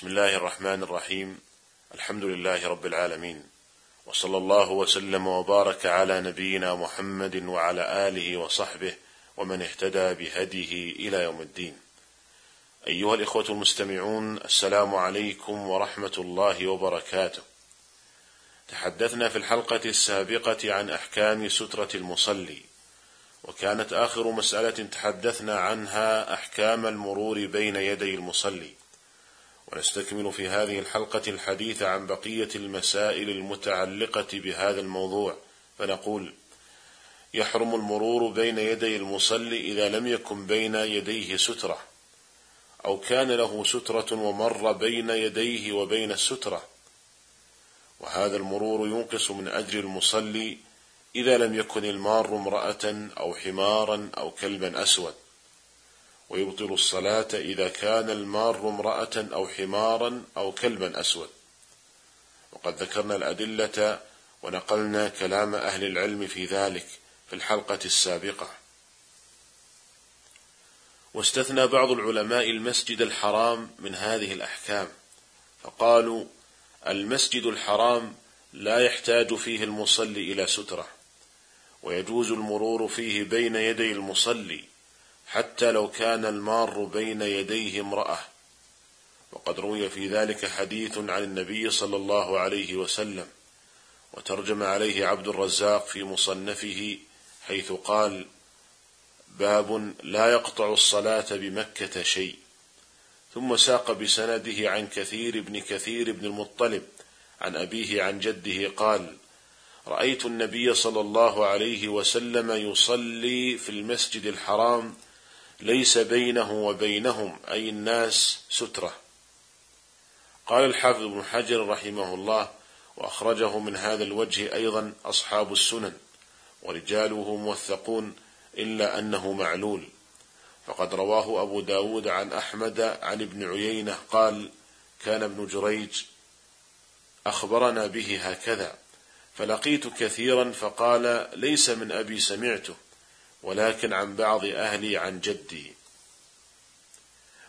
بسم الله الرحمن الرحيم. الحمد لله رب العالمين. وصلى الله وسلم وبارك على نبينا محمد وعلى آله وصحبه ومن اهتدى بهديه إلى يوم الدين. أيها الإخوة المستمعون السلام عليكم ورحمة الله وبركاته. تحدثنا في الحلقة السابقة عن أحكام سترة المصلي وكانت آخر مسألة تحدثنا عنها أحكام المرور بين يدي المصلي. ونستكمل في هذه الحلقة الحديث عن بقية المسائل المتعلقة بهذا الموضوع فنقول يحرم المرور بين يدي المصلي إذا لم يكن بين يديه سترة أو كان له سترة ومر بين يديه وبين السترة. وهذا المرور ينقص من أجر المصلي إذا لم يكن المار امرأة أو حمارا أو كلبا أسود. ويبطل الصلاة إذا كان المار امرأة أو حمارا أو كلبا أسود. وقد ذكرنا الأدلة ونقلنا كلام أهل العلم في ذلك في الحلقة السابقة. واستثنى بعض العلماء المسجد الحرام من هذه الأحكام. فقالوا المسجد الحرام لا يحتاج فيه المصلي إلى سترة ويجوز المرور فيه بين يدي المصلي حتى لو كان المار بين يديه امرأة. وقد روي في ذلك حديث عن النبي صلى الله عليه وسلم وترجم عليه عبد الرزاق في مصنفه حيث قال باب لا يقطع الصلاة بمكة شيء. ثم ساق بسنده عن كثير بن كثير بن المطلب عن أبيه عن جده قال رأيت النبي صلى الله عليه وسلم يصلي في المسجد الحرام ليس بينه وبينهم أي الناس سترة. قال الحافظ ابن حجر رحمه الله وأخرجه من هذا الوجه أيضا أصحاب السنن ورجاله موثقون إلا أنه معلول. فقد رواه أبو داود عن أحمد عن ابن عيينة قال كان ابن جريج أخبرنا به هكذا فلقيت كثيرا فقال ليس من أبي سمعته ولكن عن بعض أهلي عن جدي.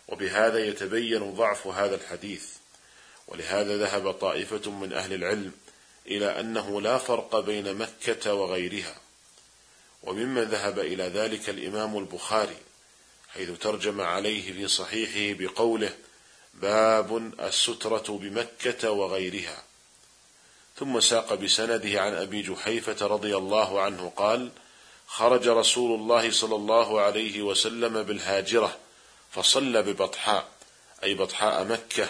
وبهذا يتبين ضعف هذا الحديث. ولهذا ذهب طائفة من أهل العلم إلى أنه لا فرق بين مكة وغيرها. وممن ذهب إلى ذلك الإمام البخاري حيث ترجم عليه في صحيحه بقوله باب السترة بمكة وغيرها ثم ساق بسنده عن أبي جحيفة رضي الله عنه قال: خرج رسول الله صلى الله عليه وسلم بالهاجرة فصلى ببطحاء أي بطحاء مكة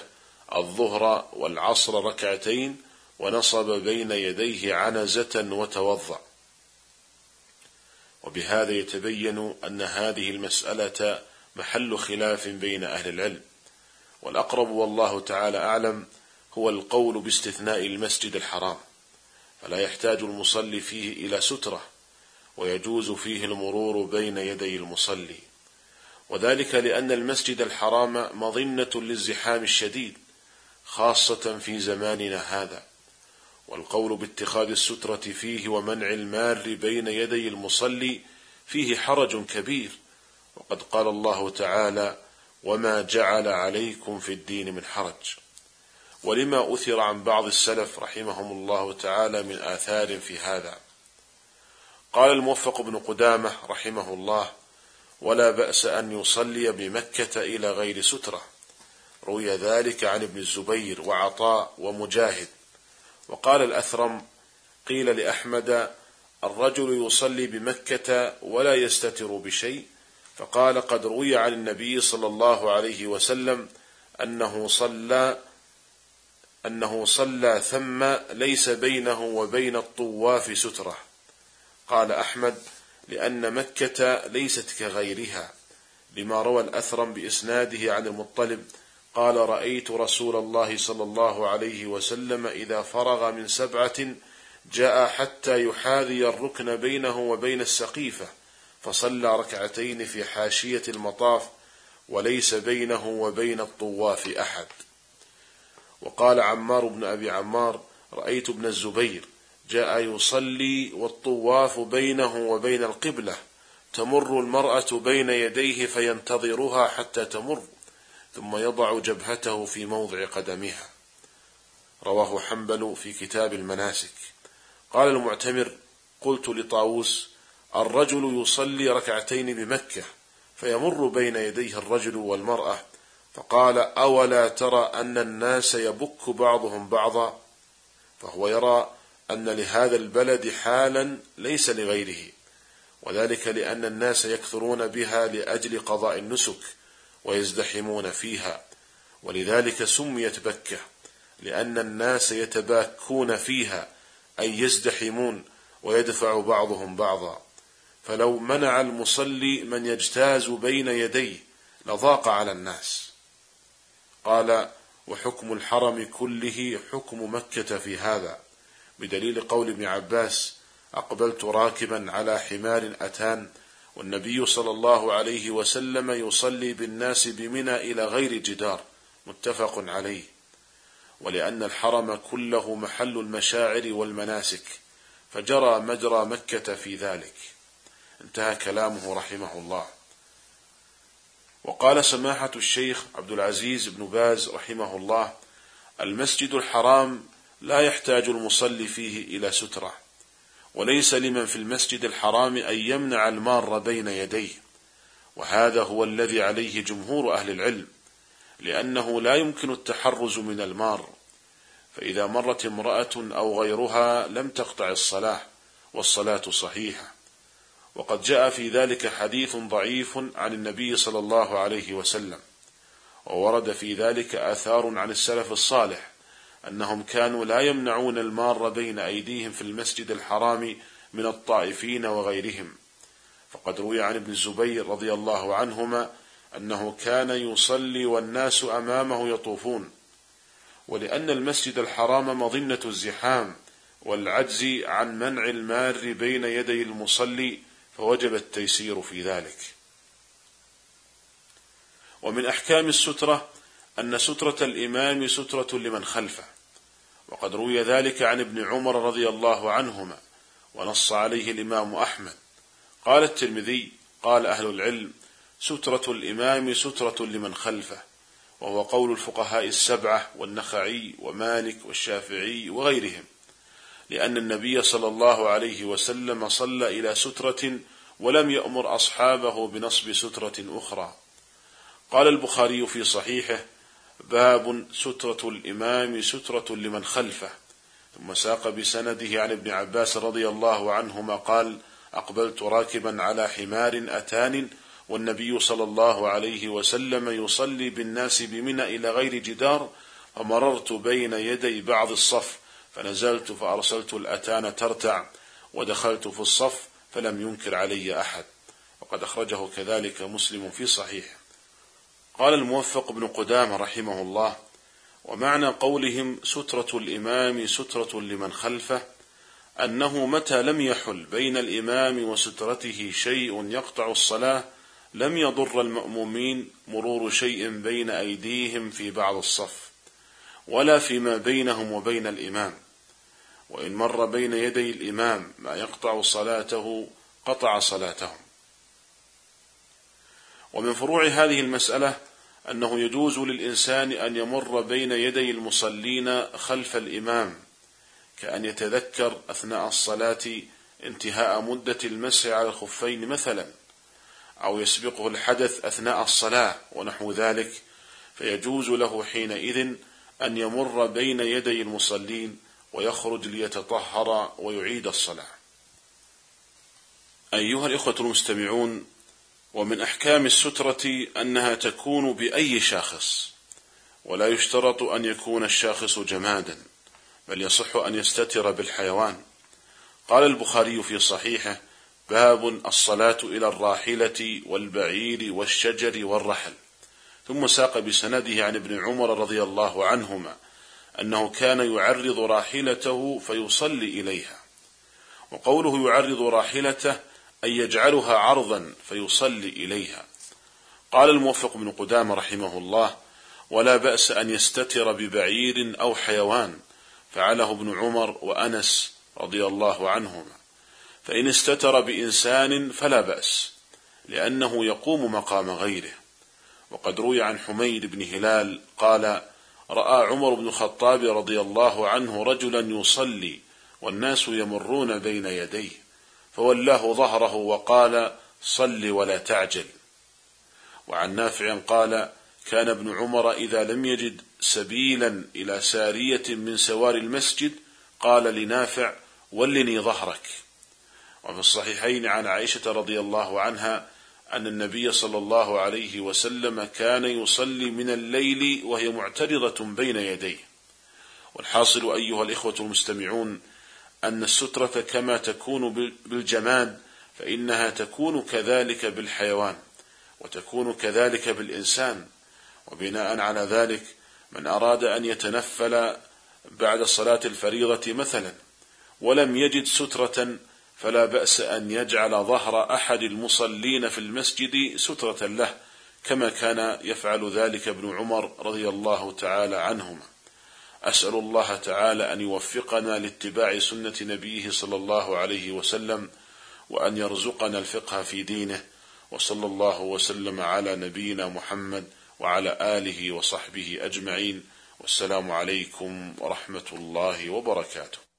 الظهر والعصر ركعتين ونصب بين يديه عنزة وتوضأ. وبهذا يتبين أن هذه المسألة محل خلاف بين أهل العلم. والأقرب والله تعالى أعلم هو القول باستثناء المسجد الحرام فلا يحتاج المصلي فيه إلى سترة. ويجوز فيه المرور بين يدي المصلي. وذلك لأن المسجد الحرام مظنة للزحام الشديد خاصة في زماننا هذا. والقول باتخاذ السترة فيه ومنع المار بين يدي المصلي فيه حرج كبير. وقد قال الله تعالى وما جعل عليكم في الدين من حرج ولما أثر عن بعض السلف رحمهم الله تعالى من آثار في هذا. قال الموفق بن قدامة رحمه الله ولا بأس أن يصلي بمكة إلى غير سترة. روي ذلك عن ابن الزبير وعطاء ومجاهد. وقال الأثرم قيل لأحمد الرجل يصلي بمكة ولا يستتر بشيء. فقال قد روي عن النبي صلى الله عليه وسلم أنه صلى أنه صلى ثم ليس بينه وبين الطواف سترة. قال أحمد لأن مكة ليست كغيرها لما روى الأثرم بإسناده عن المطلب قال رأيت رسول الله صلى الله عليه وسلم إذا فرغ من سبعة جاء حتى يحاذي الركن بينه وبين السقيفة فصلى ركعتين في حاشية المطاف وليس بينه وبين الطواف أحد وقال عمار بن أبي عمار رأيت ابن الزبير جاء يصلي والطواف بينه وبين القبلة. تمر المرأة بين يديه فينتظرها حتى تمر ثم يضع جبهته في موضع قدمها. رواه حنبل في كتاب المناسك. قال المعتمر قلت لطاووس الرجل يصلي ركعتين بمكة فيمر بين يديه الرجل والمرأة فقال أولا ترى أن الناس يبك بعضهم بعضا؟ فهو يرى أن لهذا البلد حالا ليس لغيره وذلك لأن الناس يكثرون بها لأجل قضاء النسك ويزدحمون فيها. ولذلك سميت بكة لأن الناس يتباكون فيها أي يزدحمون ويدفع بعضهم بعضا. فلو منع المصلي من يجتاز بين يديه لضاق على الناس. قال وحكم الحرم كله حكم مكة في هذا. بدليل قول ابن عباس أقبلت راكبا على حمار أتان والنبي صلى الله عليه وسلم يصلي بالناس بمنى إلى غير جدار متفق عليه. ولأن الحرم كله محل المشاعر والمناسك فجرى مجرى مكة في ذلك. انتهى كلامه رحمه الله. وقال سماحة الشيخ عبد العزيز بن باز رحمه الله المسجد الحرام لا يحتاج المصلي فيه إلى سترة. وليس لمن في المسجد الحرام أن يمنع المار بين يديه. وهذا هو الذي عليه جمهور أهل العلم لأنه لا يمكن التحرز من المار. فإذا مرت امرأة أو غيرها لم تقطع الصلاة والصلاة صحيحة. وقد جاء في ذلك حديث ضعيف عن النبي صلى الله عليه وسلم. وورد في ذلك آثار عن السلف الصالح. أنهم كانوا لا يمنعون المار بين أيديهم في المسجد الحرام من الطائفين وغيرهم. فقد روي عن ابن الزبير رضي الله عنهما أنه كان يصلي والناس أمامه يطوفون. ولأن المسجد الحرام مظنة الزحام والعجز عن منع المار بين يدي المصلي فوجب التيسير في ذلك. ومن أحكام السترة أن سترة الإمام سترة لمن خلفه. وقد روي ذلك عن ابن عمر رضي الله عنهما ونص عليه الإمام أحمد. قال الترمذي قال أهل العلم سترة الإمام سترة لمن خلفه وهو قول الفقهاء السبعة والنخعي ومالك والشافعي وغيرهم لأن النبي صلى الله عليه وسلم صلى إلى سترة ولم يأمر أصحابه بنصب سترة أخرى. قال البخاري في صحيحه باب سترة الإمام سترة لمن خلفه. ثم ساق بسنده عن ابن عباس رضي الله عنهما قال أقبلت راكبا على حمار أتان والنبي صلى الله عليه وسلم يصلي بالناس بمنى إلى غير جدار فمررت بين يدي بعض الصف فنزلت فأرسلت الأتان ترتع ودخلت في الصف فلم ينكر علي أحد. وقد أخرجه كذلك مسلم في صحيحه. قال الموفق بن قدامة رحمه الله ومعنى قولهم سترة الإمام سترة لمن خلفه أنه متى لم يحل بين الإمام وسترته شيء يقطع الصلاة لم يضر المأمومين مرور شيء بين أيديهم في بعض الصف ولا فيما بينهم وبين الإمام. وإن مر بين يدي الإمام ما يقطع صلاته قطع صلاتهم. ومن فروع هذه المسألة أنه يجوز للإنسان أن يمر بين يدي المصلين خلف الإمام كأن يتذكر أثناء الصلاة انتهاء مدة المسح على الخفين مثلا أو يسبقه الحدث أثناء الصلاة ونحو ذلك فيجوز له حينئذ أن يمر بين يدي المصلين ويخرج ليتطهر ويعيد الصلاة. أيها الإخوة المستمعون، ومن أحكام السترة أنها تكون بأي شاخص، ولا يشترط أن يكون الشاخص جمادا، بل يصح أن يستتر بالحيوان. قال البخاري في صحيحه: باب الصلاة إلى الراحلة والبعير والشجر والرحل. ثم ساق بسنده عن ابن عمر رضي الله عنهما أنه كان يعرض راحلته فيصلي إليها وقوله يعرض راحلته أن يجعلها عرضا فيصلي إليها. قال الموفق بن قدام رحمه الله ولا بأس أن يستتر ببعير أو حيوان. فعله ابن عمر وأنس رضي الله عنهما. فإن استتر بإنسان فلا بأس لأنه يقوم مقام غيره. وقد روي عن حميد بن هلال قال رأى عمر بن الخطاب رضي الله عنه رجلا يصلي والناس يمرون بين يديه. فولاه ظهره وقال صل ولا تعجل. وعن نافع قال كان ابن عمر إذا لم يجد سبيلا إلى سارية من سوار المسجد قال لنافع ولني ظهرك. وفي الصحيحين عن عائشة رضي الله عنها أن النبي صلى الله عليه وسلم كان يصلي من الليل وهي معترضة بين يديه. والحاصل أيها الإخوة المستمعون أن السترة كما تكون بالجماد فإنها تكون كذلك بالحيوان وتكون كذلك بالإنسان. وبناء على ذلك من أراد أن يتنفل بعد صلاة الفريضة مثلا ولم يجد سترة فلا بأس أن يجعل ظهر أحد المصلين في المسجد سترة له كما كان يفعل ذلك ابن عمر رضي الله تعالى عنهما. أسأل الله تعالى أن يوفقنا لاتباع سنة نبيه صلى الله عليه وسلم وأن يرزقنا الفقه في دينه وصلى الله وسلم على نبينا محمد وعلى آله وصحبه أجمعين والسلام عليكم ورحمة الله وبركاته.